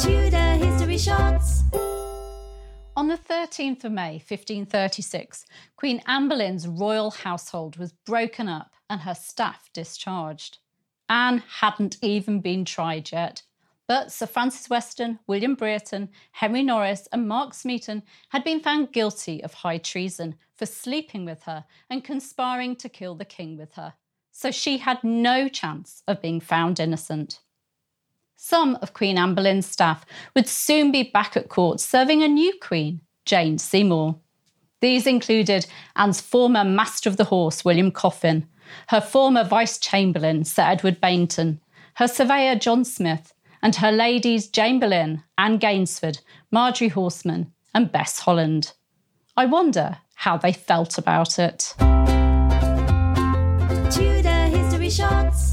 Tudor History Shots. On the 13th of May 1536, Queen Anne Boleyn's royal household was broken up and her staff discharged. Anne hadn't even been tried yet, but Sir Francis Weston, William Brereton, Henry Norris, and Mark Smeaton had been found guilty of high treason for sleeping with her and conspiring to kill the king with her. So she had no chance of being found innocent. Some of Queen Anne Boleyn's staff would soon be back at court serving a new queen, Jane Seymour. These included Anne's former Master of the Horse, William Coffin, her former Vice Chamberlain, Sir Edward Baynton, her surveyor, John Smith, and her ladies, Jane Boleyn, Anne Gainsford, Margery Horsman, and Bess Holland. I wonder how they felt about it. Tudor History Shots.